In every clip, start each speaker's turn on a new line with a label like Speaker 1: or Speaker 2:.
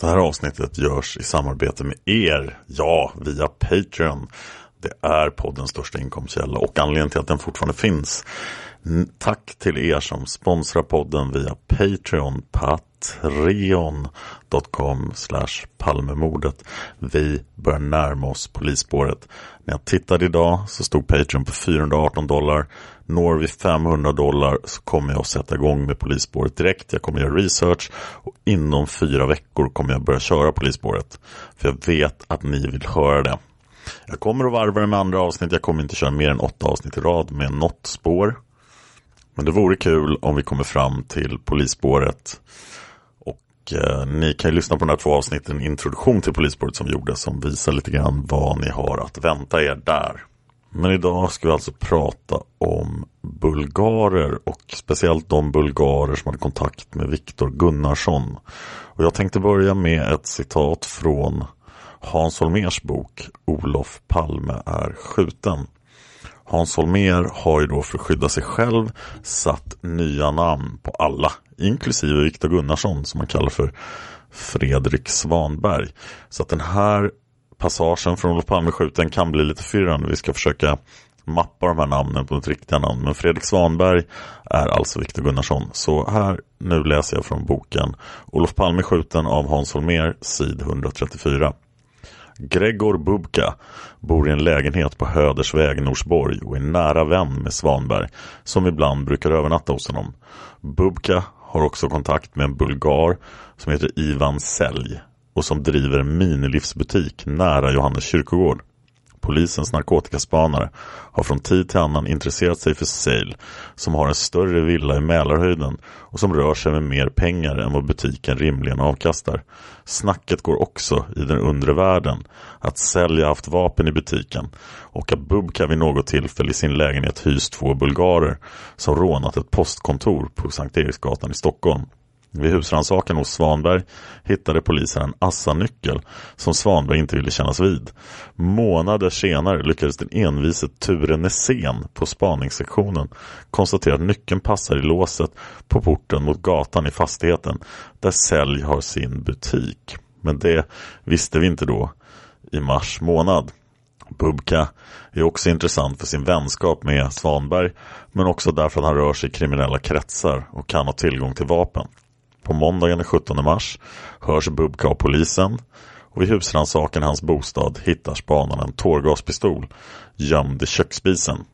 Speaker 1: Det här avsnittet görs i samarbete med er, ja, via Patreon. Det är poddens största inkomstkälla och anledningen till att den fortfarande finns. Tack till er som sponsrar podden via Patreon, patreon.com slash Palmemordet. Vi börjar närma oss polisspåret. När jag tittade idag så stod Patreon på 418 dollar. Når vi 500 dollar så kommer jag att sätta igång med polisspåret direkt. Jag kommer göra research och inom fyra veckor kommer jag börja köra polisspåret. För jag vet att ni vill höra det. Jag kommer att varva det med andra avsnitt. Jag kommer inte köra mer än åtta avsnitt i rad med något spår. Men det vore kul om vi kommer fram till polisspåret. Och eh, ni kan ju lyssna på de här två avsnitten, introduktion till polisspåret som gjordes, som visar lite grann vad ni har att vänta er där. Men idag ska vi alltså prata om bulgarer och speciellt de bulgarer som hade kontakt med Viktor Gunnarsson. Och jag tänkte börja med ett citat från Hans Holmers bok Olof Palme är skjuten. Hans Holmer har ju då för att skydda sig själv satt nya namn på alla, inklusive Viktor Gunnarsson som man kallar för Fredrik Svanberg. Så att den här passagen från Olof Palme skjuten kan bli lite förvirrande. Vi ska försöka mappa de här namnen på ett riktiga namn. Men Fredrik Svanberg är alltså Viktor Gunnarsson. Så här, nu läser jag från boken Olof Palme skjuten av Hans Holmer, sid 134. Gregor Bubka bor i en lägenhet på Hödersväg, Norsborg och är nära vän med Svanberg som ibland brukar övernatta hos honom. Bubka har också kontakt med en bulgar som heter Ivan Sälj och som driver en minilivsbutik nära Johannes kyrkogård. Polisens narkotikaspanare har från tid till annan intresserat sig för Sale som har en större villa i Mälarhöjden och som rör sig med mer pengar än vad butiken rimligen avkastar. Snacket går också i den undre världen att Sälja haft vapen i butiken och att Bubka vid något tillfälle i sin lägenhet hyst två bulgarer som rånat ett postkontor på Sankt Eriksgatan i Stockholm. Vid husrannsakan hos Svanberg hittade polisen en assanyckel som Svanberg inte ville kännas vid. Månader senare lyckades den envise Ture Nässén på spaningssektionen konstatera att nyckeln passar i låset på porten mot gatan i fastigheten där Sälj har sin butik. Men det visste vi inte då i mars månad. Bubka är också intressant för sin vänskap med Svanberg men också därför att han rör sig i kriminella kretsar och kan ha tillgång till vapen. På måndagen den 17 mars hörs Bubka av polisen och vid husrannsakan i hans bostad hittar spanarna en tårgaspistol gömd i köksspisen.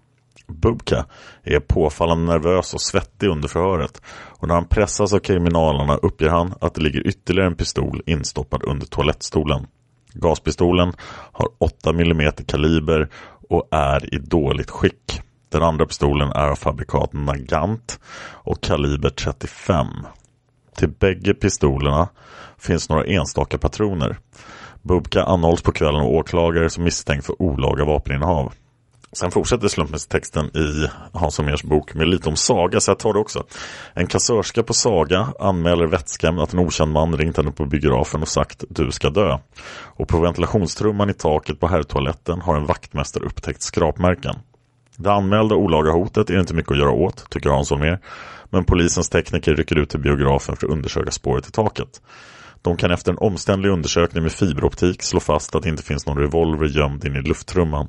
Speaker 1: Bubka är påfallande nervös och svettig under förhöret och när han pressas av kriminalerna uppger han att det ligger ytterligare en pistol instoppad under toalettstolen. Gaspistolen har 8 mm kaliber och är i dåligt skick. Den andra pistolen är av fabrikat Nagant och kaliber 35. Till bägge pistolerna finns några enstaka patroner. Bubka anhålls på kvällen av åklagare som misstänkt för olaga vapeninnehav. Sen fortsätter slumpmässigt texten i Hans Holmérs bok med lite om Saga, så jag tar det också. En kassörska på Saga anmäler vätskan att en okänd man ringt henne på biografen och sagt du ska dö. Och på ventilationstrumman i taket på herrtoaletten har en vaktmästare upptäckt skrapmärken. Det anmälda olaga hotet är inte mycket att göra åt, tycker Hans Holmér. Men polisens tekniker rycker ut till biografen för att undersöka spåret i taket. De kan efter en omständlig undersökning med fiberoptik slå fast att det inte finns någon revolver gömd in i lufttrumman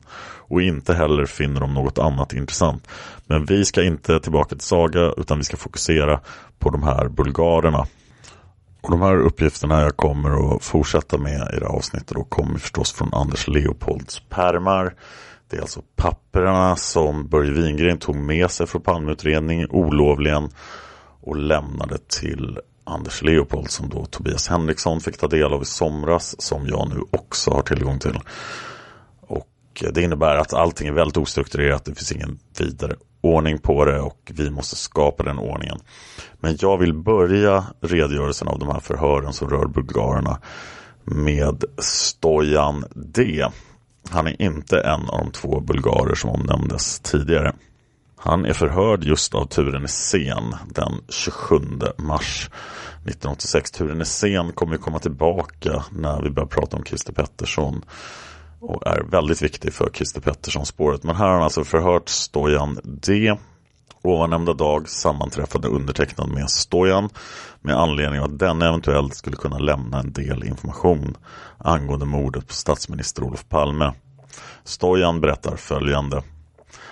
Speaker 1: och inte heller finner de något annat intressant. Men vi ska inte tillbaka till Saga utan vi ska fokusera på de här bulgarerna. Och de här uppgifterna jag kommer att fortsätta med i det här avsnittet då kommer förstås från Anders Leopolds pärmar. Det är alltså papperna som Börje Wingren tog med sig från Palmeutredningen olovligen och lämnade till Anders Leopold som då Tobias Henriksson fick ta del av i somras som jag nu också har tillgång till. Och eh, det innebär att allting är väldigt ostrukturerat. Det finns ingen vidare ordning på det och vi måste skapa den ordningen. Men jag vill börja redogörelsen av de här förhören som rör bulgarerna med Stojan D. Han är inte en av de två bulgarer som omnämndes tidigare. Han är förhörd just av Turen Sen den 27 mars 1986. Turen Sen kommer komma tillbaka när vi börjar prata om Christer Pettersson och är väldigt viktig för Christer Pettersson-spåret. Men här har han alltså förhört Stojan D. Ovannämnda dag sammanträffade undertecknad med Stojan med anledning av att den eventuellt skulle kunna lämna en del information angående mordet på statsminister Olof Palme. Stojan berättar följande.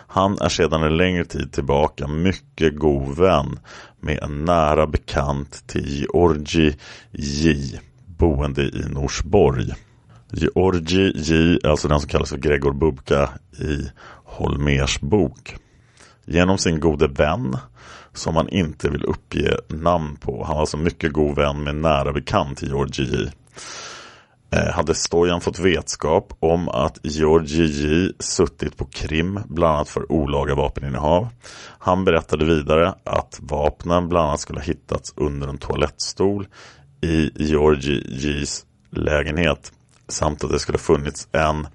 Speaker 1: Han är sedan en längre tid tillbaka mycket god vän med en nära bekant till Georgi J, boende i Norsborg. Georgi J alltså den som kallas för Gregor Bubka i Holmers bok. Genom sin gode vän som han inte vill uppge namn på. Han var alltså mycket god vän med nära bekant till Georgi J. Eh, hade Stojan fått vetskap om att Georgi J suttit på Krim bland annat för olaga vapeninnehav. Han berättade vidare att vapnen bland annat skulle ha hittats under en toalettstol i Georgi Js lägenhet samt att det skulle ha funnits en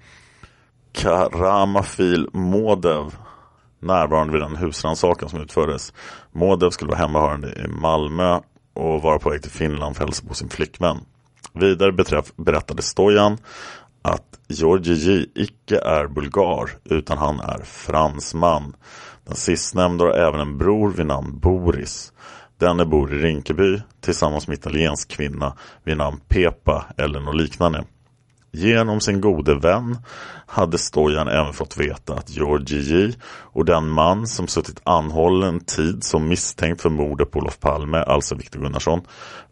Speaker 1: Karamafil Modev närvarande vid den husrannsakan som utfördes. Modev skulle vara hemmahörande i Malmö och vara på väg till Finland för att hälsa på sin flickvän. Vidare beträff, berättade Stojan att Georgi J icke är bulgar utan han är fransman. Den sistnämnde har även en bror vid namn Boris. Denne bor i Rinkeby tillsammans med italiensk kvinna vid namn Pepa eller något liknande. Genom sin gode vän hade Stojan även fått veta att Georgi J och den man som suttit anhållen tid som misstänkt för mordet på Olof Palme, alltså Viktor Gunnarsson,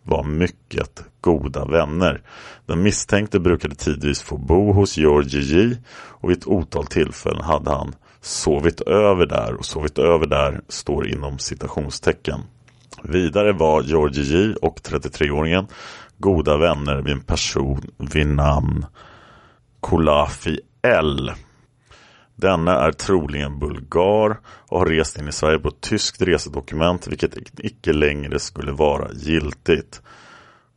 Speaker 1: var mycket goda vänner. Den misstänkte brukade tidvis få bo hos Georgi J och vid ett otal tillfällen hade han sovit över där och sovit över där står inom citationstecken. Vidare var Georgi J och 33-åringen goda vänner vid en person vid namn Kolafi L. Denna är troligen bulgar och har rest in i Sverige på ett tyskt resedokument vilket icke längre skulle vara giltigt.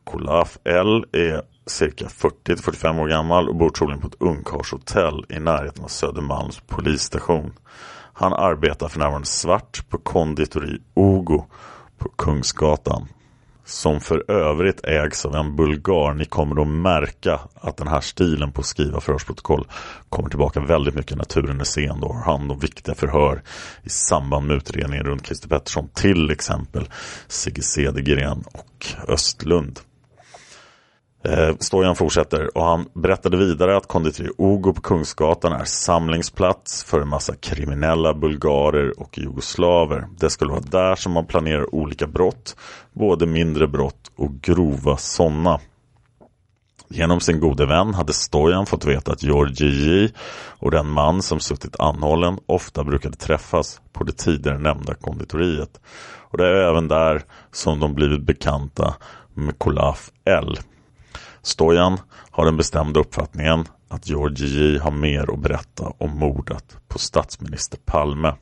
Speaker 1: Kolaf L är cirka 40-45 år gammal och bor troligen på ett ungkarlshotell i närheten av Södermalms polisstation. Han arbetar för närvarande svart på konditori Ogo på Kungsgatan som för övrigt ägs av en bulgar. Ni kommer att märka att den här stilen på att skriva förhörsprotokoll kommer tillbaka väldigt mycket när turen är sen. Då har han om viktiga förhör i samband med utredningen runt Christer Pettersson. Till exempel Sigge Cedergren och Östlund. Eh, Stojan fortsätter och han berättade vidare att konditori Ogo på Kungsgatan är samlingsplats för en massa kriminella bulgarer och jugoslaver. Det skulle vara där som man planerar olika brott, både mindre brott och grova sådana. Genom sin gode vän hade Stojan fått veta att Georgi och den man som suttit anhållen ofta brukade träffas på det tidigare nämnda konditoriet. Och det är även där som de blivit bekanta med Kolaf L. Stojan har den bestämda uppfattningen att Georgi har mer att berätta om mordet på statsminister Palme.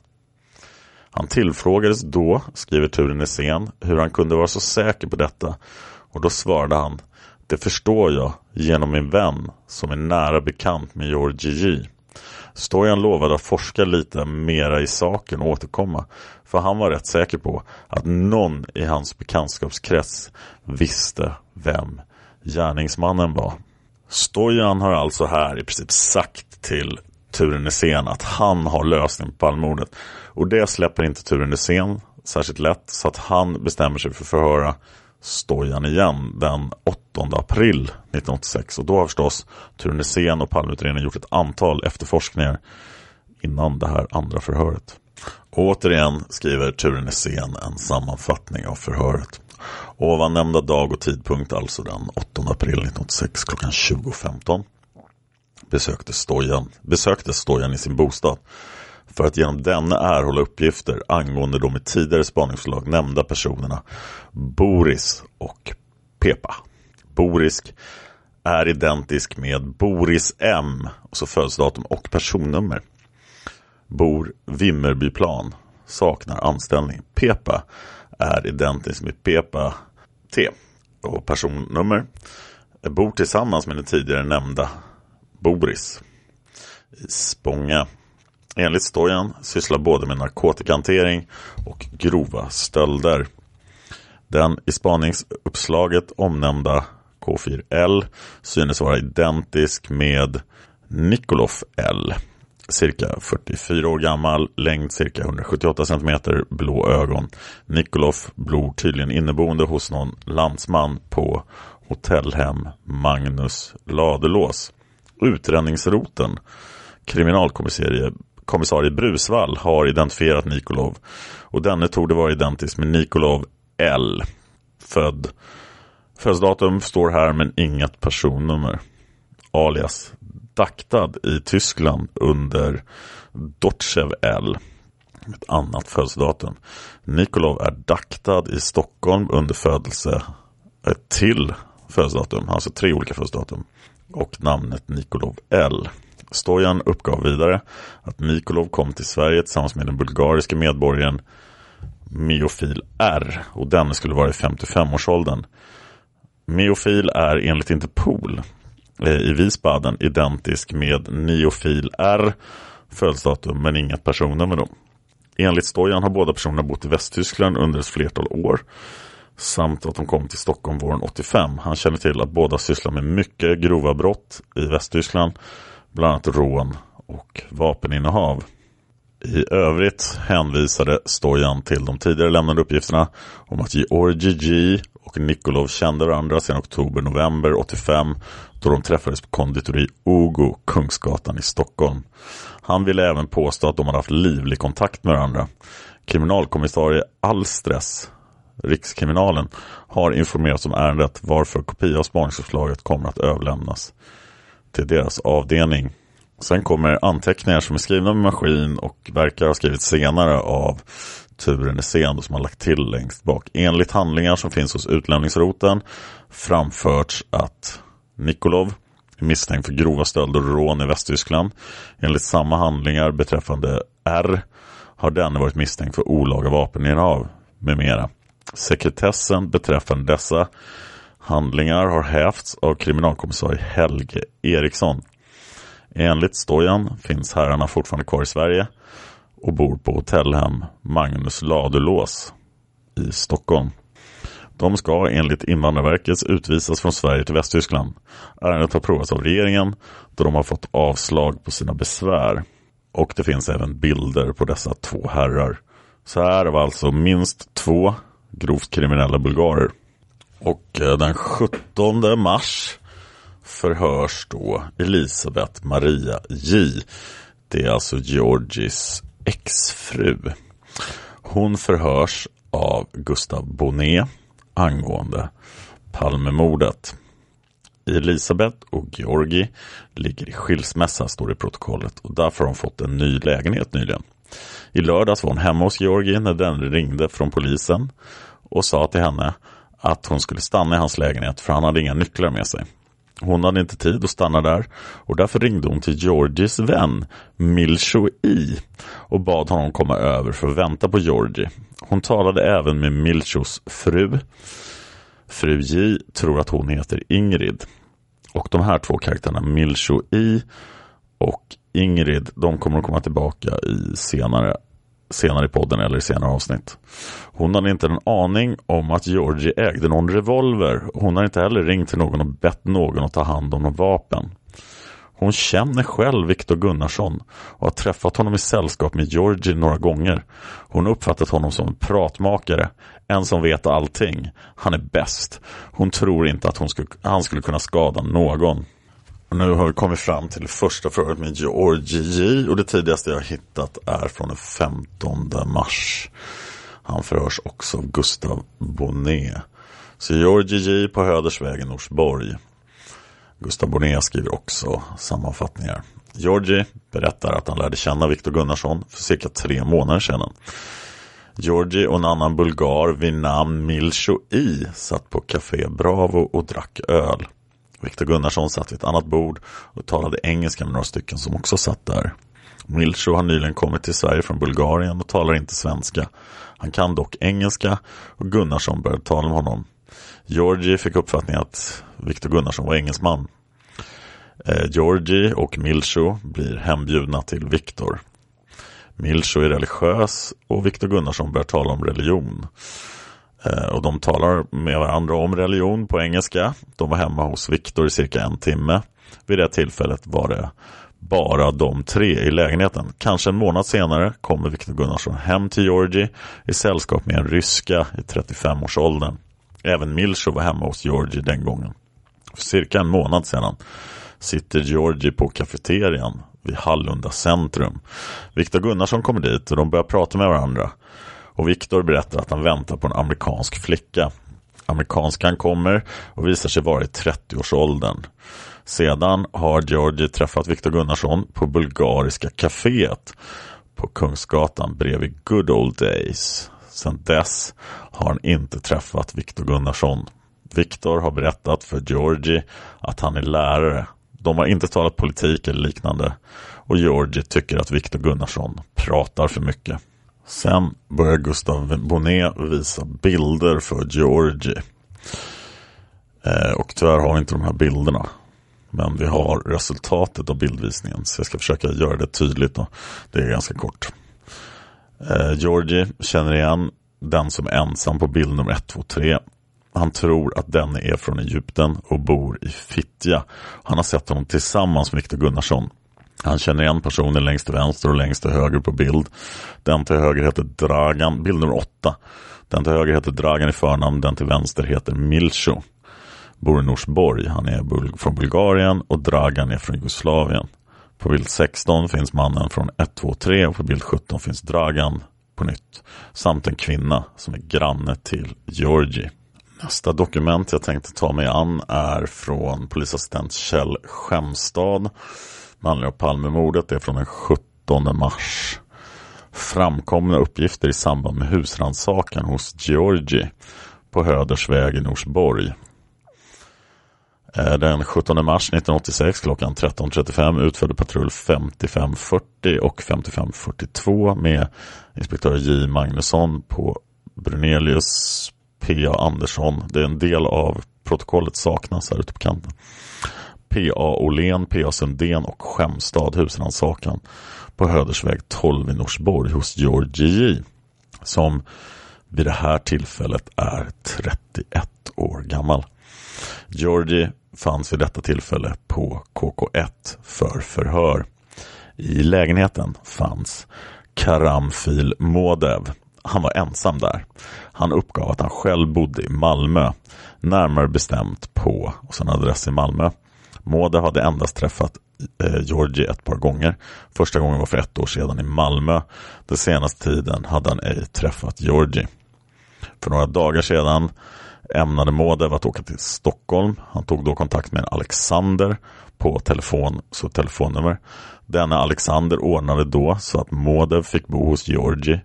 Speaker 1: Han tillfrågades då, skriver Ture Nässén, hur han kunde vara så säker på detta och då svarade han Det förstår jag genom min vän som är nära bekant med Georgi Stojan lovade att forska lite mera i saken och återkomma för han var rätt säker på att någon i hans bekantskapskrets visste vem gärningsmannen var. Stojan har alltså här i princip sagt till Turen Nässén att han har lösningen på Palmemordet. Och det släpper inte Turen Nässén särskilt lätt så att han bestämmer sig för att förhöra Stojan igen den 8 april 1986. Och då har förstås Turen Nässén och Palmeutredningen gjort ett antal efterforskningar innan det här andra förhöret. Och återigen skriver Turen Nässén en sammanfattning av förhöret. Ovan nämnda dag och tidpunkt, alltså den 8 april 1986 klockan 20.15 besökte Stojan, besökte Stojan i sin bostad för att genom denna erhålla uppgifter angående de i tidigare spaningsförslag nämnda personerna Boris och Pepa. Borisk är identisk med Boris M, och så födelsedatum och personnummer. Bor Vimmerbyplan, saknar anställning. Pepa är identisk med Pepa T och personnummer. Bor tillsammans med den tidigare nämnda Boris i Spånga. Enligt Stojan sysslar både med narkotikahantering och grova stölder. Den i spaningsuppslaget omnämnda K4L synes vara identisk med Nikolov L cirka 44 år gammal, längd cirka 178 cm, blå ögon. Nikolov bor tydligen inneboende hos någon landsman på hotellhem Magnus Ladulås. Utredningsroten, kriminalkommissarie kommissarie Brusvall har identifierat Nikolov och denne tog vara identisk med Nikolov L. Född. Födelsedatum står här men inget personnummer. Alias daktad i Tyskland under Dotchev L. Ett annat födelsedatum. Nikolov är daktad i Stockholm under födelse eh, till födelsedatum. Alltså tre olika födelsedatum. Och namnet Nikolov L. Stojan uppgav vidare att Nikolov kom till Sverige tillsammans med den bulgariska medborgaren Meofil R och denne skulle vara i 55-årsåldern. Meofil är enligt Interpol Eh, i Wiesbaden identisk med Neofil R födelsedatum men inget personnummer då. Enligt Stojan har båda personerna bott i Västtyskland under ett flertal år samt att de kom till Stockholm våren 85. Han känner till att båda sysslar med mycket grova brott i Västtyskland, bland annat rån och vapeninnehav. I övrigt hänvisade Stojan till de tidigare lämnade uppgifterna om att Georgi G och Nikolov kände varandra sedan oktober-november 85 då de träffades på konditori Ogo, Kungsgatan i Stockholm. Han ville även påstå att de hade haft livlig kontakt med varandra. Kriminalkommissarie Alstres, Rikskriminalen, har informerats om ärendet varför kopia av spaningsförslaget kommer att överlämnas till deras avdelning. Sen kommer anteckningar som är skrivna med maskin och verkar ha skrivits senare av Ture Nässén som har lagt till längst bak. Enligt handlingar som finns hos utlämningsroten framförts att Nikolov misstänkt för grova stölder och rån i Västtyskland. Enligt samma handlingar beträffande R har denne varit misstänkt för olaga vapeninnehav med mera. Sekretessen beträffande dessa handlingar har hävts av kriminalkommissarie Helge Eriksson. Enligt Stojan finns herrarna fortfarande kvar i Sverige och bor på hotellhem Magnus Ladulås i Stockholm. De ska enligt Invandrarverket utvisas från Sverige till Västtyskland. Ärendet har provats av regeringen då de har fått avslag på sina besvär. Och det finns även bilder på dessa två herrar. Så här var alltså minst två grovt kriminella bulgarer. Och eh, den 17 mars förhörs då Elisabeth Maria J. Det är alltså Georgis exfru. Hon förhörs av Gustav Bonnet angående Palmemordet. Elisabeth och Georgi ligger i skilsmässa, står det i protokollet och därför har hon fått en ny lägenhet nyligen. I lördags var hon hemma hos Georgi när den ringde från polisen och sa till henne att hon skulle stanna i hans lägenhet för han hade inga nycklar med sig. Hon hade inte tid att stanna där och därför ringde hon till Georgies vän Milcho I och bad honom komma över för att vänta på Georgie. Hon talade även med Milchos fru. Fru J tror att hon heter Ingrid. Och de här två karaktärerna, Milcho I och Ingrid, de kommer att komma tillbaka i senare senare i podden eller i senare avsnitt. Hon hade inte en aning om att Georgie ägde någon revolver. Hon har inte heller ringt till någon och bett någon att ta hand om något vapen. Hon känner själv Viktor Gunnarsson och har träffat honom i sällskap med Georgie några gånger. Hon har uppfattat honom som en pratmakare, en som vet allting. Han är bäst. Hon tror inte att hon skulle, han skulle kunna skada någon. Och nu har vi kommit fram till första förhöret med Georgie J och det tidigaste jag hittat är från den 15 mars. Han förhörs också av Gustav Bonnet. Så Georgie J på Hödersvägen Norsborg. Gustav Bonnet skriver också sammanfattningar. Georgie berättar att han lärde känna Viktor Gunnarsson för cirka tre månader sedan. Georgie och en annan bulgar vid namn Milcho I satt på Café Bravo och drack öl. Viktor Gunnarsson satt vid ett annat bord och talade engelska med några stycken som också satt där. Milcho har nyligen kommit till Sverige från Bulgarien och talar inte svenska. Han kan dock engelska och Gunnarsson började tala med honom. Georgie fick uppfattningen att Viktor Gunnarsson var engelsman. Eh, Georgie och Milcho blir hembjudna till Viktor. Milcho är religiös och Viktor Gunnarsson börjar tala om religion. Eh, och de talar med varandra om religion på engelska. De var hemma hos Viktor i cirka en timme. Vid det tillfället var det bara de tre i lägenheten. Kanske en månad senare kommer Viktor Gunnarsson hem till Georgie i sällskap med en ryska i 35-årsåldern. Även Milcho var hemma hos Georgie den gången. För cirka en månad sedan sitter Georgie på kafeterian vid Hallunda centrum. Viktor Gunnarsson kommer dit och de börjar prata med varandra. Och Viktor berättar att han väntar på en amerikansk flicka. Amerikanskan kommer och visar sig vara i 30-årsåldern. Sedan har Georgie träffat Viktor Gunnarsson på Bulgariska kaféet på Kungsgatan bredvid Good Old Days. Sedan dess har han inte träffat Viktor Gunnarsson. Viktor har berättat för Georgie att han är lärare. De har inte talat politik eller liknande och Georgie tycker att Viktor Gunnarsson pratar för mycket. Sen börjar Gustav Bonnet visa bilder för Georgie. Eh, och tyvärr har vi inte de här bilderna. Men vi har resultatet av bildvisningen. Så jag ska försöka göra det tydligt. Då. Det är ganska kort. Eh, Georgie känner igen den som är ensam på bild nummer 1, 2, 3. Han tror att den är från Egypten och bor i Fittja. Han har sett honom tillsammans med Viktor Gunnarsson han känner igen personen längst till vänster och längst till höger på bild. Den till höger heter Dragan, bild nummer åtta. Den till höger heter Dragan i förnamn, den till vänster heter Milcho. Bor i Norsborg, han är från Bulgarien och Dragan är från Jugoslavien. På bild 16 finns mannen från 123 och på bild 17 finns Dragan på nytt. Samt en kvinna som är granne till Georgi. Nästa dokument jag tänkte ta mig an är från polisassistent Kjell Skämstad med anledning av Palmemordet. Det är från den 17 mars. Framkomna uppgifter i samband med husrannsakan hos Georgi på Hödersväg i Norsborg. Eh, den 17 mars 1986 klockan 13.35 utförde patrull 5540 och 5542 med inspektör J Magnusson på Brunelius P.A. Andersson. Det är en del av protokollet saknas här ute på kanten. P.A. Åhlén, P.A. Sundén och Skämstad husrannsakan på Hödersväg 12 i Norsborg hos Georgie J. Som vid det här tillfället är 31 år gammal. Georgie fanns vid detta tillfälle på KK1 för förhör. I lägenheten fanns Karamfil Modev. han var ensam där. Han uppgav att han själv bodde i Malmö, närmare bestämt på och sen adress i Malmö. Mode hade endast träffat eh, Georgie ett par gånger. Första gången var för ett år sedan i Malmö. Den senaste tiden hade han ej träffat Georgie. För några dagar sedan ämnade Modev att åka till Stockholm. Han tog då kontakt med Alexander på telefon, så telefonnummer. Denna Alexander ordnade då så att Modev fick bo hos Georgi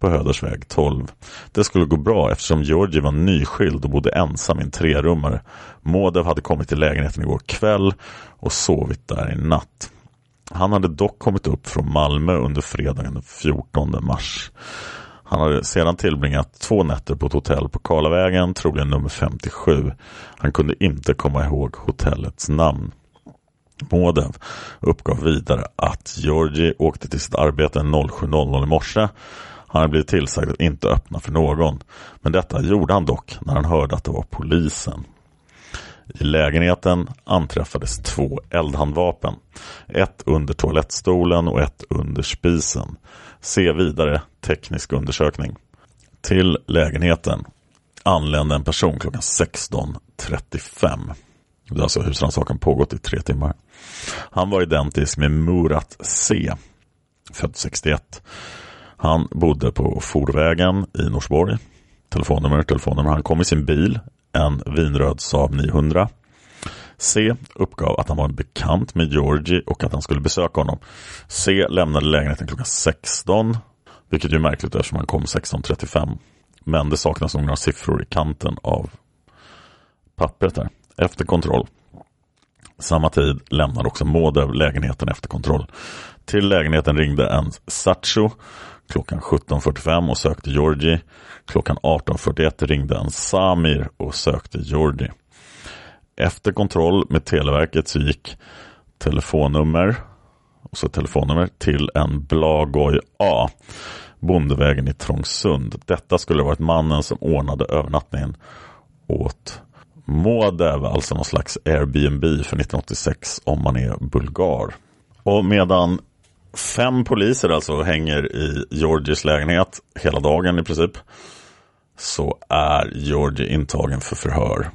Speaker 1: på Hödersväg 12. Det skulle gå bra eftersom Georgi var nyskild och bodde ensam i en trerummare. Modev hade kommit till lägenheten igår kväll och sovit där i natt. Han hade dock kommit upp från Malmö under fredagen den 14 mars. Han hade sedan tillbringat två nätter på ett hotell på Karlavägen, troligen nummer 57. Han kunde inte komma ihåg hotellets namn. Modev uppgav vidare att Georgi åkte till sitt arbete 07.00 i morse. Han hade blivit tillsagd att inte öppna för någon. Men detta gjorde han dock när han hörde att det var polisen. I lägenheten anträffades två eldhandvapen. Ett under toalettstolen och ett under spisen. Se vidare teknisk undersökning. Till lägenheten anlände en person klockan 16.35. Det har alltså husrannsakan pågått i tre timmar. Han var identisk med Murat C. Född 61. Han bodde på Forvägen i Norsborg. Telefonnummer, telefonnummer. Han kom i sin bil, en vinröd Saab 900. C uppgav att han var en bekant med Georgie och att han skulle besöka honom. C lämnade lägenheten klockan 16, vilket är märkligt eftersom han kom 16.35. Men det saknas några siffror i kanten av pappret där. Efter kontroll. Samma tid lämnade också Modev lägenheten efter kontroll. Till lägenheten ringde en Satcho klockan 17.45 och sökte Georgi. Klockan 18.41 ringde en Samir och sökte Georgi. Efter kontroll med Televerket så gick telefonnummer och så telefonnummer till en Blagoj A. Bondevägen i Trångsund. Detta skulle varit mannen som ordnade övernattningen åt Modev, alltså någon slags Airbnb för 1986 om man är bulgar. Och medan fem poliser alltså hänger i Georgies lägenhet hela dagen i princip så är Georgie intagen för förhör.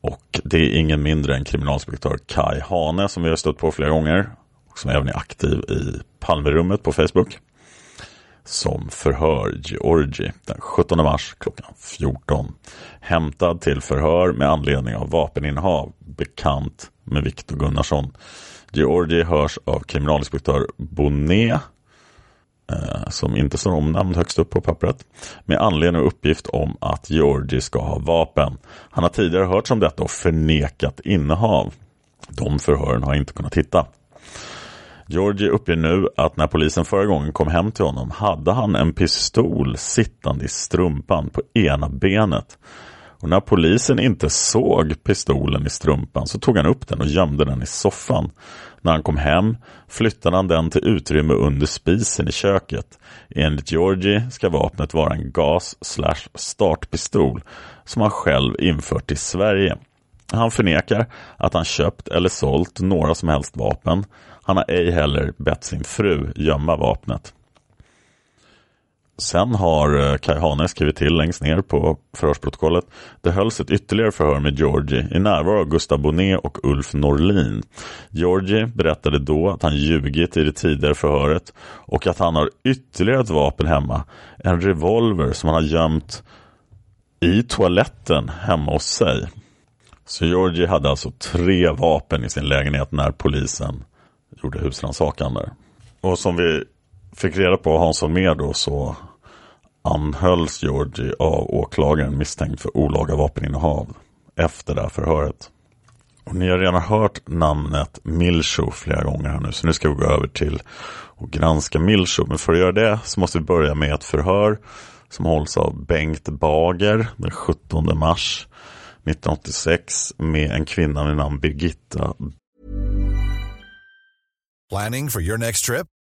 Speaker 1: Och det är ingen mindre än kriminalinspektör Kai Hane som vi har stött på flera gånger. Och som även är aktiv i Palmerummet på Facebook. Som förhör Georgi den 17 mars klockan 14. Hämtad till förhör med anledning av vapeninnehav. Bekant med Viktor Gunnarsson. Georgie hörs av kriminalinspektör Bonnet eh, som inte står omnämnd högst upp på pappret, med anledning av uppgift om att Georgi ska ha vapen. Han har tidigare hört om detta och förnekat innehav. De förhören har inte kunnat hitta. Georgi uppger nu att när polisen förra gången kom hem till honom hade han en pistol sittande i strumpan på ena benet. Och när polisen inte såg pistolen i strumpan så tog han upp den och gömde den i soffan. När han kom hem flyttade han den till utrymme under spisen i köket. Enligt Georgie ska vapnet vara en gas slash startpistol som han själv infört i Sverige. Han förnekar att han köpt eller sålt några som helst vapen. Han har ej heller bett sin fru gömma vapnet. Sen har eh, Kai Hane skrivit till längst ner på förhörsprotokollet. Det hölls ett ytterligare förhör med Georgie i närvaro av Gustav Bonnet och Ulf Norlin. Georgie berättade då att han ljugit i det tidigare förhöret och att han har ytterligare ett vapen hemma. En revolver som han har gömt i toaletten hemma hos sig. Så Georgie hade alltså tre vapen i sin lägenhet när polisen gjorde husrannsakan där. Och som vi fick reda på Hans Holmér då så anhölls Georgi av åklagaren misstänkt för olaga vapeninnehav efter det här förhöret. Och ni har redan hört namnet Milcho flera gånger här nu så nu ska vi gå över till att granska Milcho. Men för att göra det så måste vi börja med ett förhör som hålls av Bengt Bager den 17 mars 1986 med en kvinna vid namn Birgitta.
Speaker 2: Planning for your next trip?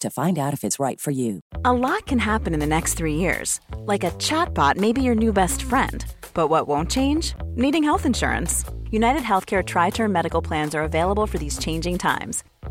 Speaker 3: to find out if it's right for you.
Speaker 4: A lot can happen in the next three years. Like a chatbot may be your new best friend. But what won't change? Needing health insurance. United Healthcare Tri Term Medical Plans are available for these changing times.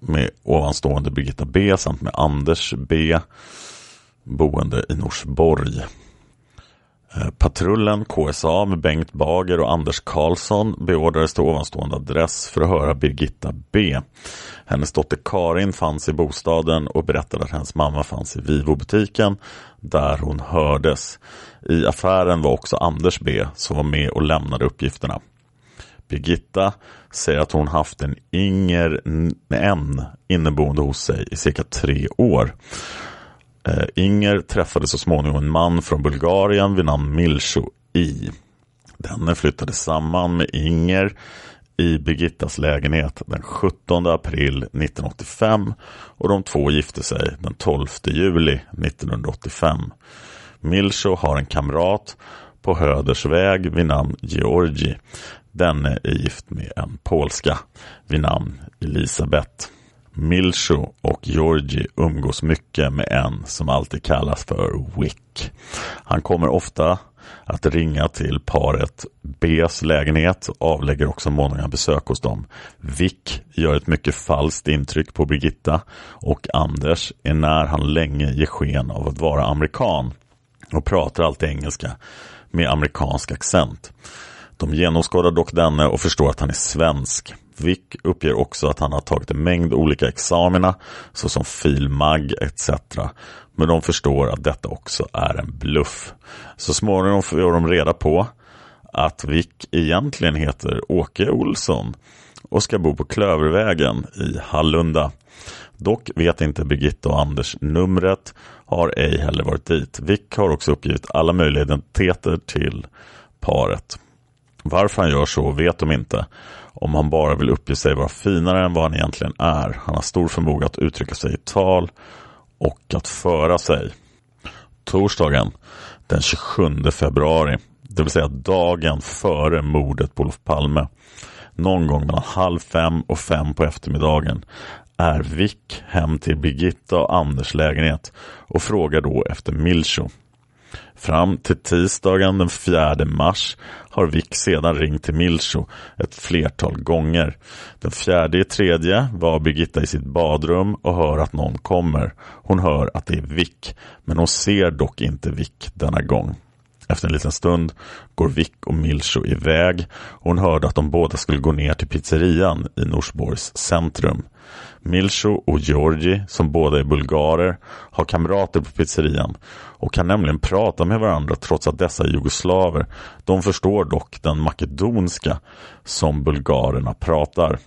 Speaker 1: med ovanstående Birgitta B samt med Anders B. Boende i Norsborg. Eh, patrullen KSA med Bengt Bager och Anders Karlsson beordrades till ovanstående adress för att höra Birgitta B. Hennes dotter Karin fanns i bostaden och berättade att hennes mamma fanns i Vivo-butiken där hon hördes. I affären var också Anders B som var med och lämnade uppgifterna. Birgitta säger att hon haft en Inger N inneboende hos sig i cirka tre år. Eh, Inger träffade så småningom en man från Bulgarien vid namn Milcho I. Denne flyttade samman med Inger i Birgittas lägenhet den 17 april 1985 och de två gifte sig den 12 juli 1985. Milcho har en kamrat på Hödersväg vid namn Georgi. Denne är gift med en polska vid namn Elisabeth. Milcho och Georgi umgås mycket med en som alltid kallas för Wick. Han kommer ofta att ringa till paret Bs lägenhet och avlägger också många besök hos dem. Vick gör ett mycket falskt intryck på Birgitta och Anders är när han länge ger sken av att vara amerikan och pratar alltid engelska med amerikansk accent. De genomskådar dock denne och förstår att han är svensk. Vick uppger också att han har tagit en mängd olika examina såsom filmag etc. Men de förstår att detta också är en bluff. Så småningom får de reda på att Vick egentligen heter Åke Olsson och ska bo på Klövervägen i Hallunda. Dock vet inte Birgitta och Anders numret, har ej heller varit dit. Vick har också uppgivit alla möjliga identiteter till paret. Varför han gör så vet de inte. Om han bara vill uppge sig vara finare än vad han egentligen är. Han har stor förmåga att uttrycka sig i tal och att föra sig. Torsdagen den 27 februari, det vill säga dagen före mordet på Olof Palme, någon gång mellan halv fem och fem på eftermiddagen, är Vick hem till Birgitta och Anders lägenhet och frågar då efter Milcho. Fram till tisdagen den 4 mars har Vick sedan ringt till Milcho ett flertal gånger. Den 4 tredje var Birgitta i sitt badrum och hör att någon kommer. Hon hör att det är Vick, men hon ser dock inte Vick denna gång. Efter en liten stund går Vick och Milcho iväg och hon hörde att de båda skulle gå ner till pizzerian i Norsborgs centrum. Milcho och Georgi, som båda är bulgarer, har kamrater på pizzerian och kan nämligen prata med varandra trots att dessa är jugoslaver. De förstår dock den makedonska som bulgarerna pratar.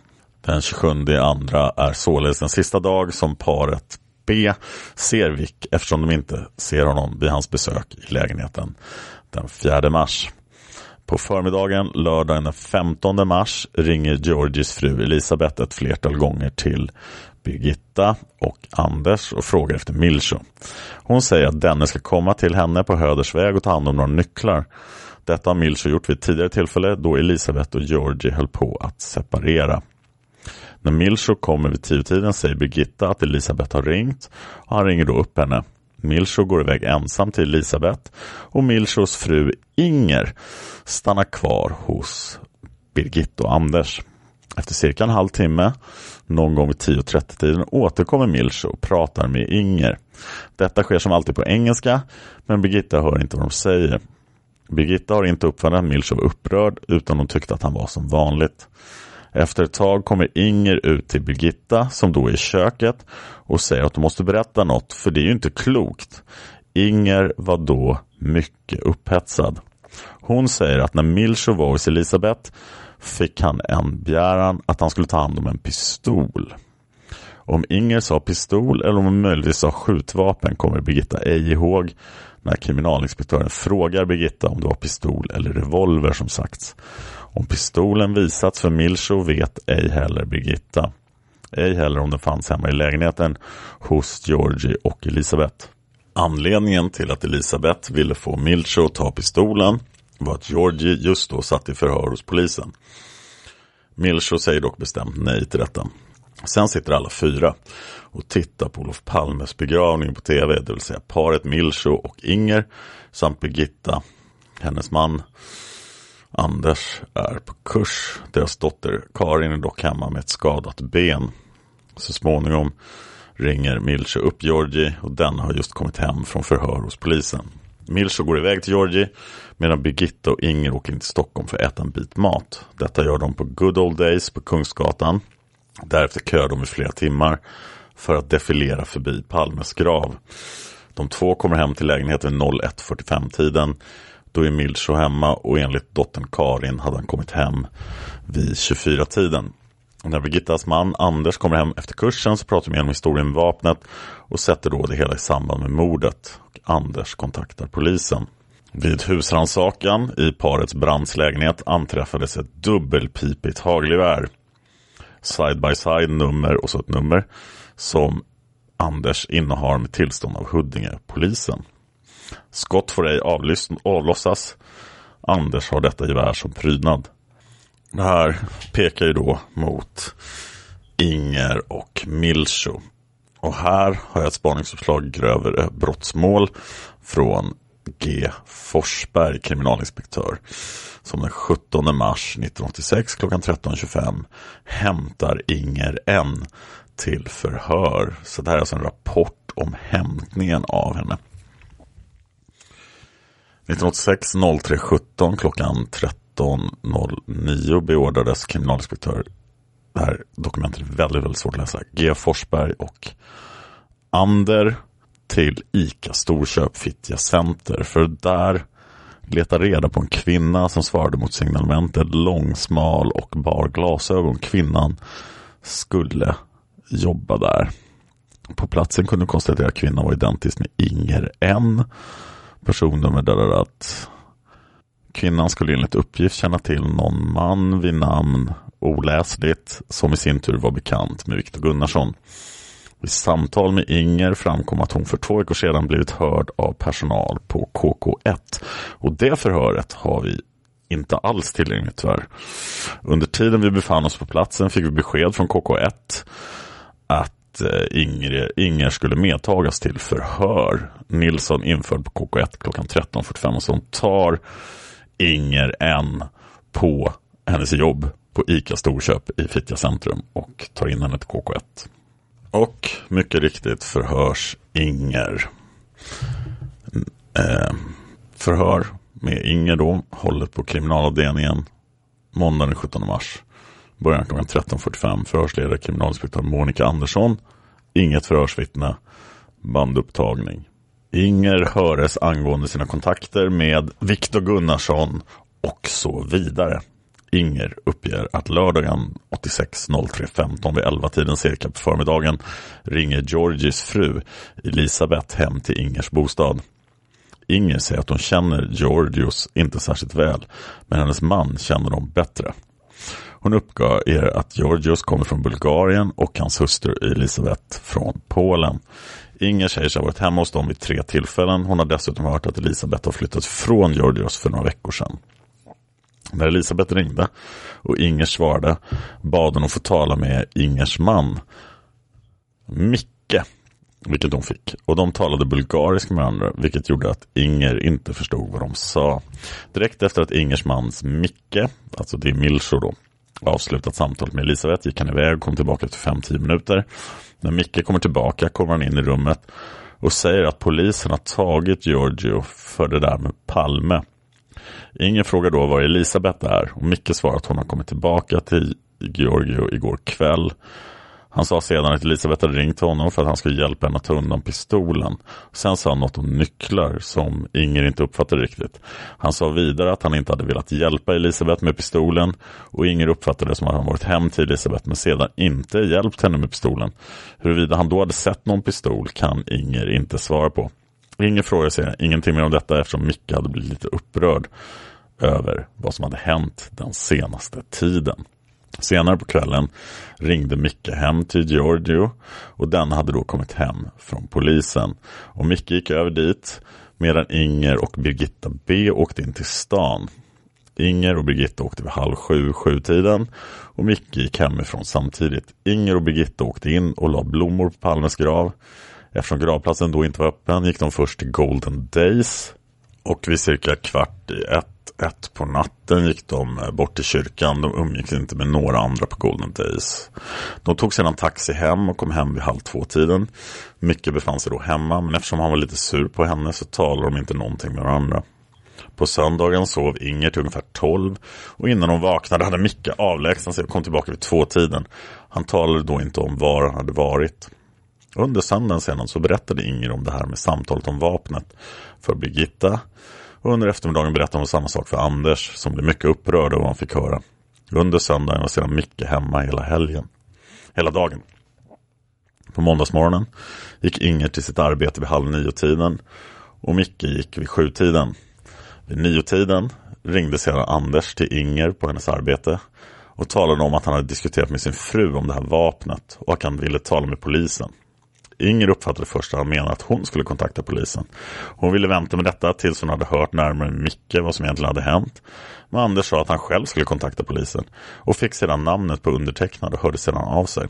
Speaker 1: Den 27 andra är således den sista dag som paret B ser Vic eftersom de inte ser honom vid hans besök i lägenheten den 4 mars. På förmiddagen lördagen den 15 mars ringer Georgies fru Elisabeth ett flertal gånger till Birgitta och Anders och frågar efter Milcho. Hon säger att denne ska komma till henne på Hödersväg och ta hand om några nycklar. Detta har Milcho gjort vid ett tidigare tillfälle då Elisabeth och Georgie höll på att separera. När Milcho kommer vid tiotiden säger Birgitta att Elisabeth har ringt och han ringer då upp henne. Milcho går iväg ensam till Elisabeth och Milchos fru Inger stannar kvar hos Birgitta och Anders. Efter cirka en halvtimme, någon gång vid 10.30-tiden, återkommer Milcho och pratar med Inger. Detta sker som alltid på engelska, men Birgitta hör inte vad de säger. Birgitta har inte uppfattat att Milcho var upprörd, utan hon tyckte att han var som vanligt. Efter ett tag kommer Inger ut till Birgitta som då är i köket och säger att hon måste berätta något för det är ju inte klokt. Inger var då mycket upphetsad. Hon säger att när Milcho var hos Elisabeth fick han en begäran att han skulle ta hand om en pistol. Om Inger sa pistol eller om hon möjligtvis sa skjutvapen kommer Birgitta ej ihåg när kriminalinspektören frågar Birgitta om det var pistol eller revolver som sagts. Om pistolen visats för Milcho vet ej heller Birgitta. Ej heller om den fanns hemma i lägenheten hos Georgie och Elisabeth. Anledningen till att Elisabeth ville få Milcho att ta pistolen var att Georgie just då satt i förhör hos polisen. Milcho säger dock bestämt nej till detta. Sen sitter alla fyra och tittar på Olof Palmes begravning på tv, det vill säga paret Milcho och Inger samt Birgitta, hennes man Anders är på kurs. Deras dotter Karin är dock hemma med ett skadat ben. Så småningom ringer Milcho upp Georgie och den har just kommit hem från förhör hos polisen. Milcho går iväg till Georgie medan Birgitta och Inger åker in till Stockholm för att äta en bit mat. Detta gör de på Good Old Days på Kungsgatan. Därefter kör de i flera timmar för att defilera förbi Palmes grav. De två kommer hem till lägenheten 01.45-tiden. Då är Milcho hemma och enligt dottern Karin hade han kommit hem vid 24-tiden. När Birgittas man Anders kommer hem efter kursen så pratar de igenom historien med vapnet och sätter då det hela i samband med mordet. Och Anders kontaktar polisen. Vid husrannsakan i parets brandslägenhet anträffades ett dubbelpipigt hagelgevär. Side by side nummer och så ett nummer som Anders innehar med tillstånd av Huddinge-polisen. Skott får ej avlossas. Anders har detta gevär som prydnad. Det här pekar ju då mot Inger och Milcho. Och här har jag ett spaningsuppslag grövre brottsmål från G. Forsberg, kriminalinspektör, som den 17 mars 1986 klockan 13.25 hämtar Inger N till förhör. Så det här är alltså en rapport om hämtningen av henne. 1986 03 17 klockan 13.09 beordrades kriminalinspektör det här dokumentet är väldigt, väldigt svårt att läsa. G. Forsberg och Ander till ICA Storköp Fittja Center. För där leta reda på en kvinna som svarade mot signalementet. Långsmal och bar glasögon. Kvinnan skulle jobba där. På platsen kunde konstatera att kvinnan var identisk med Inger N personnummer där att kvinnan skulle enligt uppgift känna till någon man vid namn oläsligt som i sin tur var bekant med Viktor Gunnarsson. I samtal med Inger framkom att hon för två veckor sedan blivit hörd av personal på KK1 och det förhöret har vi inte alls tillgängligt tyvärr. Under tiden vi befann oss på platsen fick vi besked från KK1 att att eh, Inger, Inger skulle medtagas till förhör. Nilsson införd på KK1 klockan 13.45 och så tar Inger en på hennes jobb på ICA Storköp i Fittja centrum och tar in henne till KK1. Och mycket riktigt förhörs Inger. Mm, eh, förhör med Inger då, hållet på kriminalavdelningen måndagen den 17 mars. Början klockan 13.45 förhörsledare kriminalinspektör Monica Andersson. Inget förhörsvittne. Bandupptagning. Inger höres angående sina kontakter med Viktor Gunnarsson och så vidare. Inger uppger att lördagen 86.03.15 vid 11-tiden cirka på förmiddagen ringer Georgies fru Elisabeth hem till Ingers bostad. Inger säger att hon känner Georgios inte särskilt väl, men hennes man känner dem bättre. Hon uppgav er att Georgios kommer från Bulgarien och hans hustru Elisabeth från Polen. Inger säger sig ha varit hemma hos dem vid tre tillfällen. Hon har dessutom hört att Elisabeth har flyttat från Georgios för några veckor sedan. När Elisabeth ringde och Inger svarade bad hon att få tala med Ingers man Micke, vilket hon fick. Och de talade bulgarisk med varandra, vilket gjorde att Inger inte förstod vad de sa. Direkt efter att Ingers mans Micke, alltså det är Milcho då, avslutat samtalet med Elisabeth gick han iväg och kom tillbaka efter 5-10 minuter. När Micke kommer tillbaka kommer han in i rummet och säger att polisen har tagit Giorgio för det där med Palme. Ingen frågar då var Elisabeth är och Micke svarar att hon har kommit tillbaka till Giorgio igår kväll han sa sedan att Elisabeth hade ringt honom för att han skulle hjälpa henne att ta undan pistolen. Sen sa han något om nycklar som Inger inte uppfattade riktigt. Han sa vidare att han inte hade velat hjälpa Elisabeth med pistolen och Inger uppfattade det som att han varit hem till Elisabeth men sedan inte hjälpt henne med pistolen. Huruvida han då hade sett någon pistol kan Inger inte svara på. Inger frågade sig ingenting mer om detta eftersom Micke hade blivit lite upprörd över vad som hade hänt den senaste tiden. Senare på kvällen ringde Micke hem till Giorgio och den hade då kommit hem från polisen. Och Micke gick över dit medan Inger och Birgitta B åkte in till stan. Inger och Birgitta åkte vid halv sju, sjutiden och Micke gick hemifrån samtidigt. Inger och Birgitta åkte in och la blommor på Palmes grav. Eftersom gravplatsen då inte var öppen gick de först till Golden Days och vid cirka kvart i ett ett på natten gick de eh, bort till kyrkan. De umgicks inte med några andra på Golden Days. De tog sedan taxi hem och kom hem vid halv två-tiden. Micke befann sig då hemma, men eftersom han var lite sur på henne så talade de inte någonting med varandra. På söndagen sov Inger till ungefär tolv och innan hon vaknade hade Micke avlägsnat sig och kom tillbaka vid två-tiden. Han talade då inte om var han hade varit. Under söndagen sedan så berättade Inger om det här med samtalet om vapnet för Birgitta och under eftermiddagen berättade hon samma sak för Anders som blev mycket upprörd av vad han fick höra. Under söndagen var sedan Micke hemma hela helgen. Hela dagen. På måndagsmorgonen gick Inger till sitt arbete vid halv nio-tiden och Micke gick vid sju-tiden. Vid nio-tiden ringde sedan Anders till Inger på hennes arbete och talade om att han hade diskuterat med sin fru om det här vapnet och att han ville tala med polisen. Inger uppfattade först att han menade att hon skulle kontakta polisen. Hon ville vänta med detta tills hon hade hört närmare Micke vad som egentligen hade hänt. Men Anders sa att han själv skulle kontakta polisen och fick sedan namnet på undertecknad och hörde sedan av sig.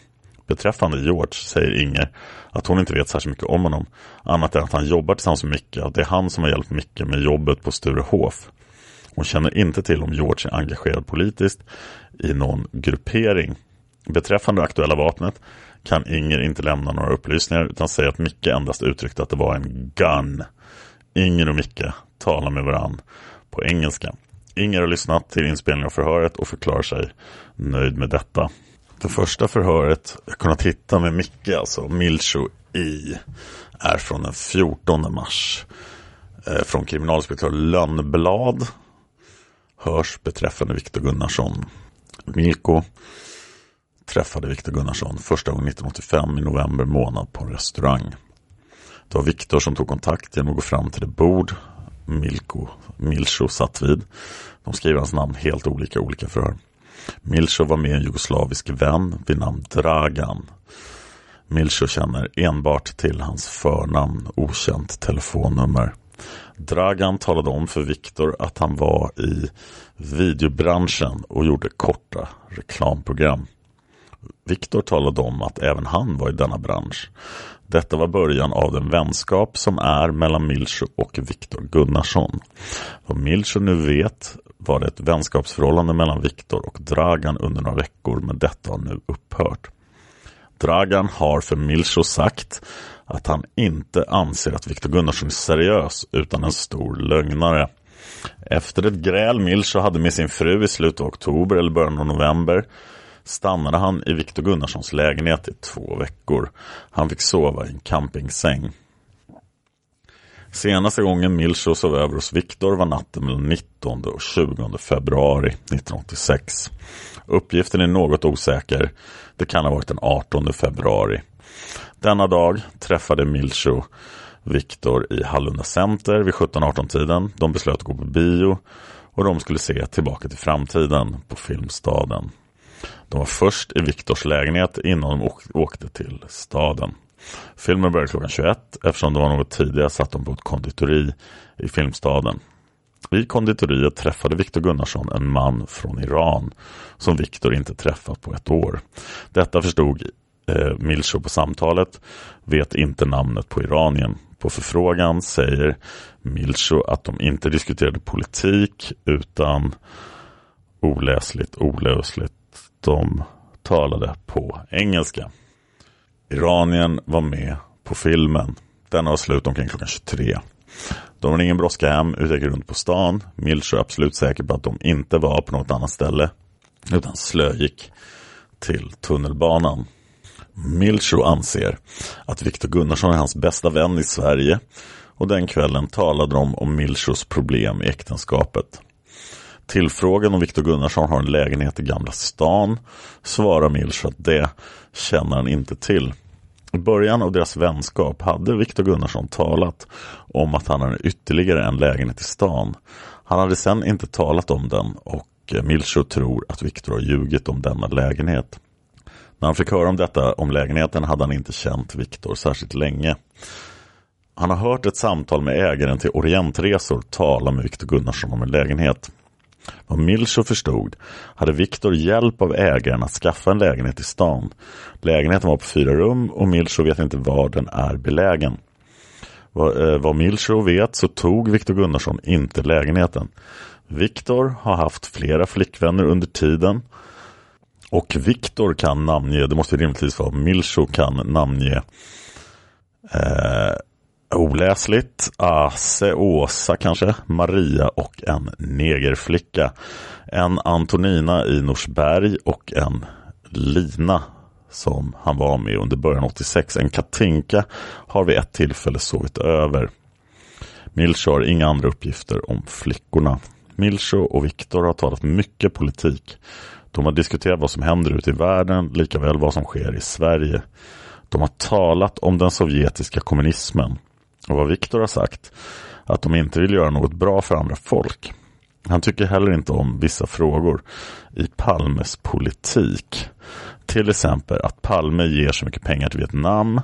Speaker 1: Beträffande George säger Inger att hon inte vet särskilt mycket om honom. Annat än att han jobbar tillsammans med Micke och att det är han som har hjälpt Micke med jobbet på Sturehof. Hon känner inte till om George är engagerad politiskt i någon gruppering. Beträffande det aktuella vapnet kan Inger inte lämna några upplysningar utan säger att Micke endast uttryckte att det var en gun. Inger och Micke talar med varann på engelska. Inger har lyssnat till inspelningen av förhöret och förklarar sig nöjd med detta. Det första förhöret jag kunnat hitta med Micke, alltså Milcho i, är från den 14 mars. Eh, från kriminalinspektör Lönnblad. Hörs beträffande Viktor Gunnarsson. Milko träffade Viktor Gunnarsson första gången 1985 i november månad på en restaurang. Det var Viktor som tog kontakt genom att gå fram till det bord Milko, Milcho satt vid. De skriver hans namn helt olika olika förhör. Milcho var med en jugoslavisk vän vid namn Dragan. Milcho känner enbart till hans förnamn, okänt telefonnummer. Dragan talade om för Viktor att han var i videobranschen och gjorde korta reklamprogram. Viktor talade om att även han var i denna bransch. Detta var början av den vänskap som är mellan Milcho och Viktor Gunnarsson. Vad Milcho nu vet var det ett vänskapsförhållande mellan Viktor och Dragan under några veckor men detta har nu upphört. Dragan har för Milcho sagt att han inte anser att Viktor Gunnarsson är seriös utan en stor lögnare. Efter ett gräl Milcho hade med sin fru i slutet av oktober eller början av november stannade han i Viktor Gunnarssons lägenhet i två veckor. Han fick sova i en campingsäng. Senaste gången Milcho sov över hos Viktor var natten mellan 19 och 20 februari 1986. Uppgiften är något osäker. Det kan ha varit den 18 februari. Denna dag träffade Milcho Viktor i Hallunda Center vid 17-18-tiden. De beslöt att gå på bio och de skulle se Tillbaka till framtiden på Filmstaden. De var först i Viktors lägenhet innan de åkte till staden. Filmen började klockan 21. Eftersom det var något tidigare satt de på ett konditori i Filmstaden. I konditoriet träffade Viktor Gunnarsson en man från Iran som Viktor inte träffat på ett år. Detta förstod eh, Milcho på samtalet, vet inte namnet på iranien. På förfrågan säger Milcho att de inte diskuterade politik utan oläsligt, olösligt. De talade på engelska. Iranien var med på filmen. Den var slut omkring klockan 23. De har ingen brådska hem utan gick runt på stan. Milch är absolut säker på att de inte var på något annat ställe utan slögick till tunnelbanan. Milcho anser att Viktor Gunnarsson är hans bästa vän i Sverige och den kvällen talade de om Milchos problem i äktenskapet. Tillfrågan om Viktor Gunnarsson har en lägenhet i Gamla stan svarar Milch att det känner han inte till. I början av deras vänskap hade Viktor Gunnarsson talat om att han hade ytterligare en lägenhet i stan. Han hade sedan inte talat om den och Milcho tror att Viktor har ljugit om denna lägenhet. När han fick höra om detta om lägenheten hade han inte känt Viktor särskilt länge. Han har hört ett samtal med ägaren till Orientresor tala med Viktor Gunnarsson om en lägenhet. Vad Milcho förstod hade Viktor hjälp av ägaren att skaffa en lägenhet i stan. Lägenheten var på fyra rum och Milcho vet inte var den är belägen. Vad, eh, vad Milcho vet så tog Viktor Gunnarsson inte lägenheten. Viktor har haft flera flickvänner under tiden och Viktor kan namnge, det måste rimligtvis vara Milcho kan namnge eh, oläsligt. Ase, Åsa kanske, Maria och en negerflicka. En Antonina i Norsberg och en Lina som han var med under början 86. En Katinka har vid ett tillfälle sovit över. Milcho har inga andra uppgifter om flickorna. Milcho och Viktor har talat mycket politik. De har diskuterat vad som händer ute i världen, likaväl vad som sker i Sverige. De har talat om den sovjetiska kommunismen. Och vad Viktor har sagt, att de inte vill göra något bra för andra folk. Han tycker heller inte om vissa frågor i Palmes politik. Till exempel att Palme ger så mycket pengar till Vietnam.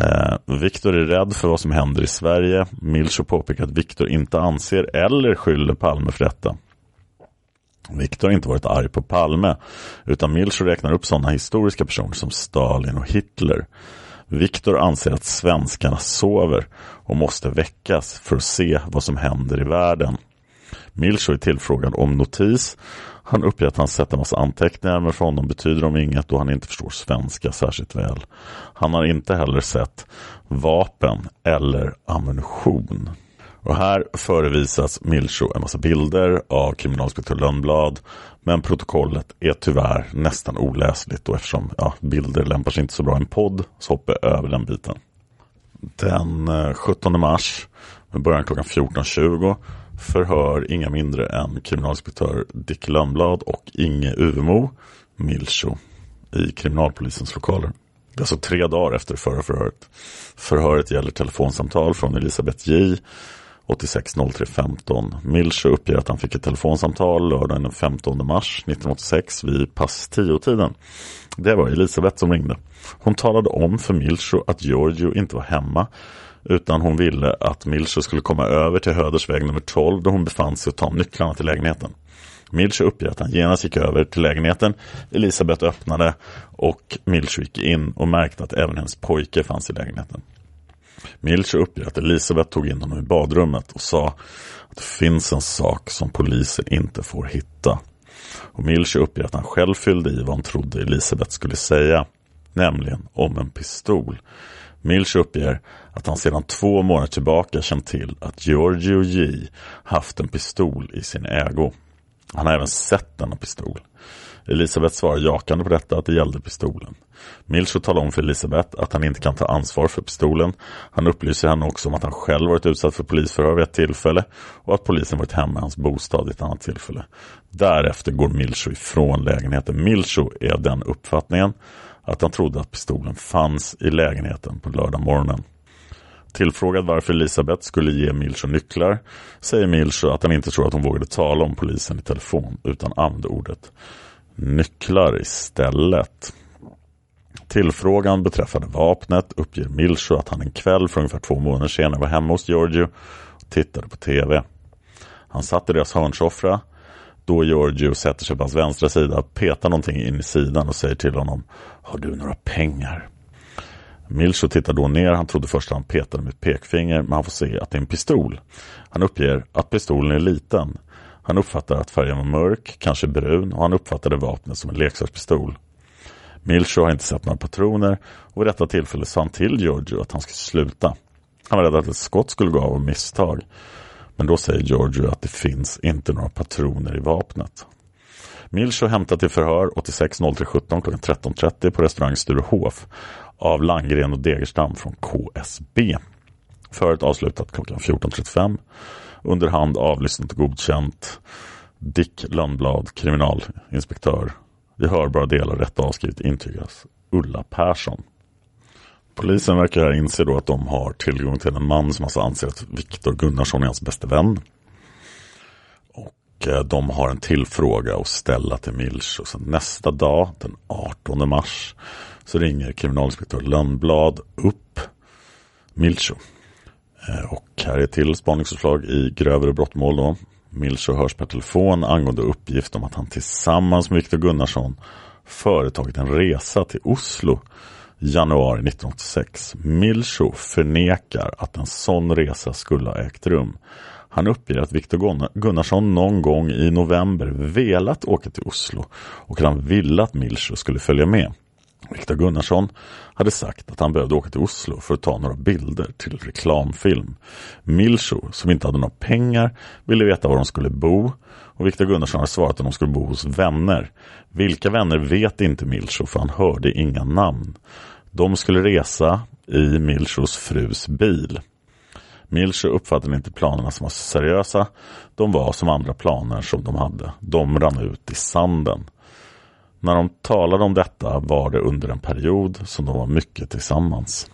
Speaker 1: Eh, Viktor är rädd för vad som händer i Sverige. Milcho påpekar att Viktor inte anser eller skyller Palme för detta. Viktor har inte varit arg på Palme utan Milcho räknar upp sådana historiska personer som Stalin och Hitler. Viktor anser att svenskarna sover och måste väckas för att se vad som händer i världen. Milcho är tillfrågad om notis. Han uppger att han sett en massa anteckningar men för honom betyder de inget då han inte förstår svenska särskilt väl. Han har inte heller sett vapen eller ammunition. Och här förevisas Milcho en massa bilder av kriminalinspektör Lönnblad. Men protokollet är tyvärr nästan oläsligt och eftersom ja, bilder lämpar sig inte så bra i en podd så hoppar jag över den biten. Den eh, 17 mars med början klockan 14.20 förhör inga mindre än kriminalinspektör Dick Lönnblad och Inge Uvemo Milcho i kriminalpolisens lokaler. Det är alltså tre dagar efter förra förhöret. Förhöret gäller telefonsamtal från Elisabeth J 860315. Milcho uppger att han fick ett telefonsamtal lördagen den 15 mars 1986 vid pass 10-tiden. Det var Elisabeth som ringde. Hon talade om för Milcho att Giorgio inte var hemma utan hon ville att Milcho skulle komma över till Hödersväg nummer 12 där hon befann sig och ta nycklarna till lägenheten. Milcho uppger att han genast gick över till lägenheten. Elisabeth öppnade och Milcho gick in och märkte att även hennes pojke fanns i lägenheten. Milch uppger att Elisabeth tog in honom i badrummet och sa att det finns en sak som polisen inte får hitta. Och Milch uppger att han själv fyllde i vad han trodde Elisabeth skulle säga, nämligen om en pistol. Milch uppger att han sedan två månader tillbaka känt till att Giorgio J haft en pistol i sin ägo. Han har även sett denna pistol. Elisabeth svarar jakande på detta att det gällde pistolen. Milcho talar om för Elisabeth att han inte kan ta ansvar för pistolen. Han upplyser henne också om att han själv varit utsatt för polisförhör vid ett tillfälle och att polisen varit hemma i hans bostad vid ett annat tillfälle. Därefter går Milcho ifrån lägenheten. Milcho är av den uppfattningen att han trodde att pistolen fanns i lägenheten på lördag morgonen. Tillfrågad varför Elisabeth skulle ge Milcho nycklar säger Milcho att han inte tror att hon vågade tala om polisen i telefon utan använde ordet nycklar istället. Tillfrågan beträffande vapnet uppger Milcho att han en kväll för ungefär två månader senare var hemma hos Giorgio och tittade på TV. Han satt i deras hörnsoffra då Giorgio sätter sig på hans vänstra sida, petar någonting in i sidan och säger till honom Har du några pengar? Milcho tittar då ner. Han trodde först att han petade med ett pekfinger, men han får se att det är en pistol. Han uppger att pistolen är liten. Han uppfattar att färgen var mörk, kanske brun, och han uppfattade vapnet som en leksakspistol. Milcho har inte sett några patroner och vid detta tillfälle sa han till Giorgio att han skulle sluta. Han var rädd att ett skott skulle gå av av misstag. Men då säger Giorgio att det finns inte några patroner i vapnet. Milcho hämtar till förhör 86.03.17 klockan 13.30 på restaurang Sturehof av Langgren och Degerstam från KSB. Föret avslutat klockan 14.35. Under hand avlyssnat och godkänt. Dick Lundblad, kriminalinspektör. I hörbara delar rätt avskrivet intygas alltså Ulla Persson. Polisen verkar här inse då att de har tillgång till en man som alltså anser att Viktor Gunnarsson är hans bästa vän. Och eh, de har en till fråga att ställa till Milch. Och sen nästa dag, den 18 mars, så ringer kriminalinspektör Lönnblad upp Milcho. Eh, och här är till spaningsförslag i grövre brottmål då. Milcho hörs per telefon angående uppgift om att han tillsammans med Viktor Gunnarsson företagit en resa till Oslo januari 1986. Milcho förnekar att en sån resa skulle ha ägt rum. Han uppger att Viktor Gunnarsson någon gång i november velat åka till Oslo och att han ville att Milcho skulle följa med. Viktor Gunnarsson hade sagt att han behövde åka till Oslo för att ta några bilder till reklamfilm. Milcho, som inte hade några pengar, ville veta var de skulle bo och Viktor Gunnarsson hade svarat att de skulle bo hos vänner. Vilka vänner vet inte Milcho för han hörde inga namn. De skulle resa i Milchos frus bil. Milcho uppfattade inte planerna som var seriösa. De var som andra planer som de hade. De rann ut i sanden. När de talade om detta var det under en period som de var mycket tillsammans.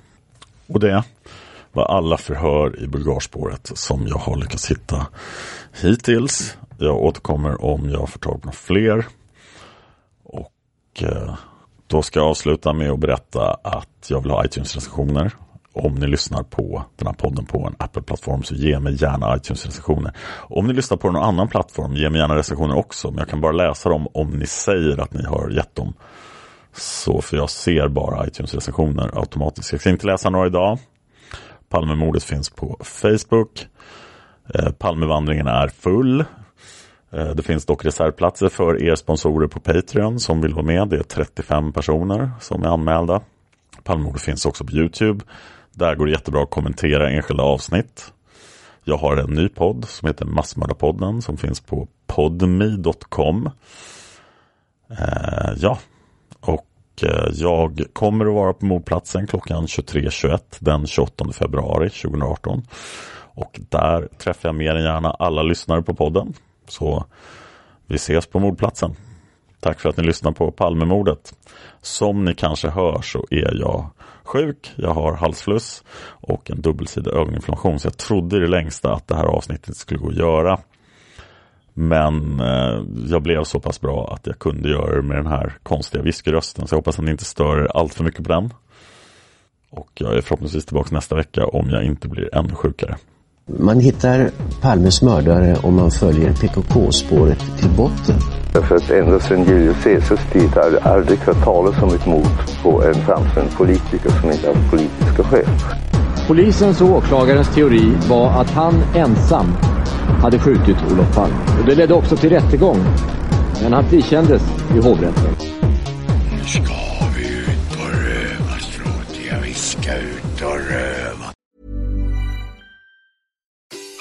Speaker 1: Och det var alla förhör i bulgarspåret som jag har lyckats hitta hittills. Jag återkommer om jag får tag på några fler. Och eh, då ska jag avsluta med att berätta att jag vill ha iTunes-recensioner om ni lyssnar på den här podden på en Apple-plattform så ge mig gärna iTunes-recensioner. Om ni lyssnar på någon annan plattform, ge mig gärna recensioner också. Men jag kan bara läsa dem om ni säger att ni har gett dem. Så för jag ser bara iTunes-recensioner automatiskt. Jag ska inte läsa några idag. Palmemordet finns på Facebook. Eh, Palmevandringen är full. Eh, det finns dock reservplatser för er sponsorer på Patreon som vill vara med. Det är 35 personer som är anmälda. Palmemordet finns också på Youtube. Där går det jättebra att kommentera enskilda avsnitt. Jag har en ny podd som heter Massmördarpodden som finns på podmi.com. Eh, ja, och eh, jag kommer att vara på mordplatsen klockan 23.21 den 28 februari 2018. Och där träffar jag mer än gärna alla lyssnare på podden. Så vi ses på mordplatsen. Tack för att ni lyssnar på Palmemordet. Som ni kanske hör så är jag sjuk, jag har halsfluss och en dubbelsidig ögoninflammation. Så jag trodde i det längsta att det här avsnittet skulle gå att göra. Men eh, jag blev så pass bra att jag kunde göra det med den här konstiga viskrösten. Så jag hoppas att ni inte stör allt för mycket på den. Och jag är förhoppningsvis tillbaka nästa vecka om jag inte blir ännu sjukare.
Speaker 5: Man hittar Palmes mördare om man följer PKK-spåret till botten.
Speaker 6: Därför att ända sedan Julius Caesars tid har det aldrig hört talas om ett mord på en framstående politiker som inte hade politiska skäl.
Speaker 7: Polisens och åklagarens teori var att han ensam hade skjutit Olof Palme. Och det ledde också till rättegång. Men han frikändes i hovrätten.